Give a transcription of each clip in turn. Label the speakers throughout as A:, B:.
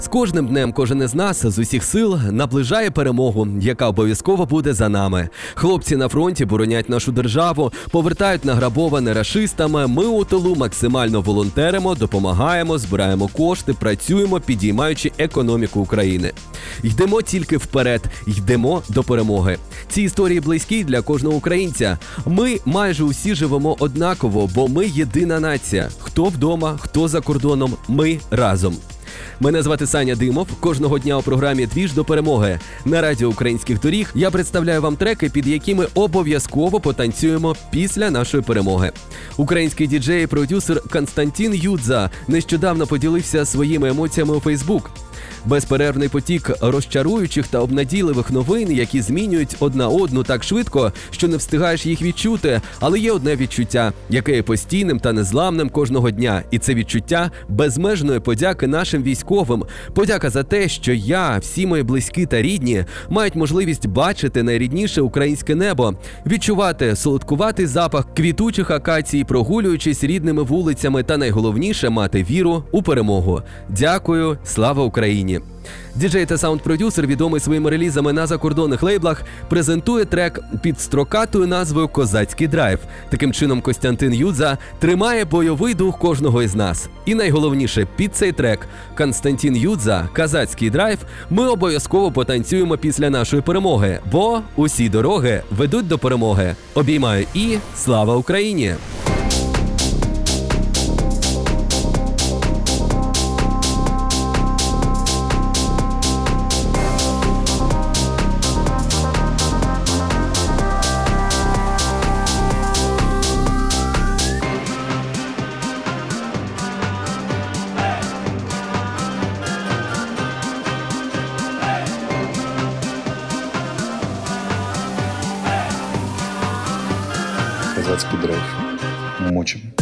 A: З кожним днем кожен із нас з усіх сил наближає перемогу, яка обов'язково буде за нами. Хлопці на фронті боронять нашу державу, повертають награбоване рашистами. Ми у тилу максимально волонтеримо, допомагаємо, збираємо кошти, працюємо, підіймаючи економіку України. Йдемо тільки вперед, йдемо до перемоги. Ці історії близькі для кожного українця. Ми майже усі живемо однаково, бо ми єдина нація. Хто вдома, хто за кордоном, ми разом. Мене звати Саня Димов. Кожного дня у програмі Двіж до перемоги на радіо українських доріг я представляю вам треки, під якими обов'язково потанцюємо після нашої перемоги. Український діджей і продюсер Константин Юдза нещодавно поділився своїми емоціями у Фейсбук. Безперервний потік розчаруючих та обнадійливих новин, які змінюють одна одну так швидко, що не встигаєш їх відчути. Але є одне відчуття, яке є постійним та незламним кожного дня, і це відчуття безмежної подяки нашим військовим. Подяка за те, що я, всі мої близькі та рідні, мають можливість бачити найрідніше українське небо, відчувати солодкуватий запах квітучих акацій, прогулюючись рідними вулицями, та найголовніше мати віру у перемогу. Дякую, слава Україні! Діджей та саунд-продюсер, відомий своїми релізами на закордонних лейблах, презентує трек під строкатою назвою Козацький драйв. Таким чином, Костянтин Юдза тримає бойовий дух кожного із нас. І найголовніше під цей трек Константин Юдза, Козацький драйв. Ми обов'язково потанцюємо після нашої перемоги, бо усі дороги ведуть до перемоги. Обіймаю і слава Україні!
B: Казацкий драйв. Мочим.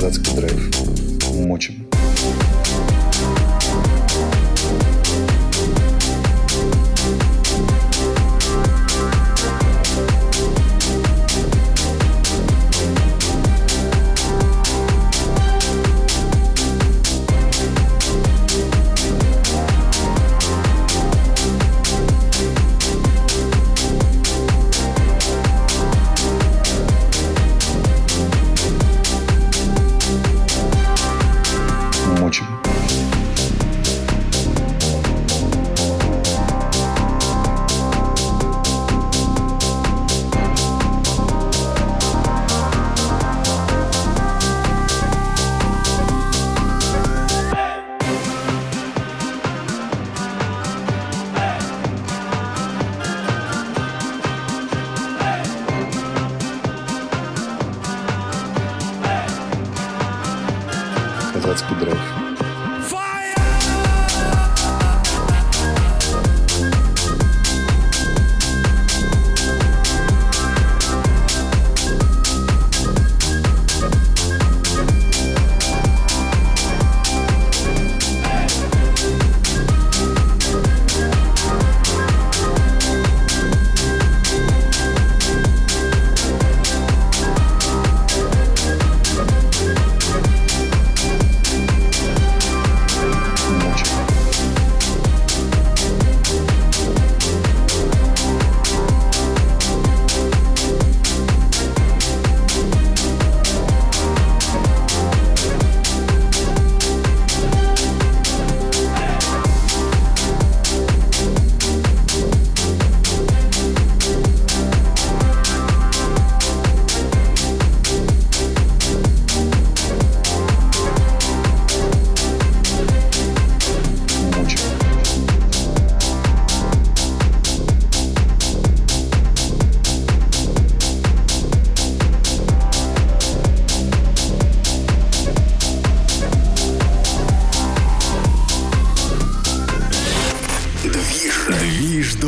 B: Казацкий драйв. Мочим. Казацкий драйв.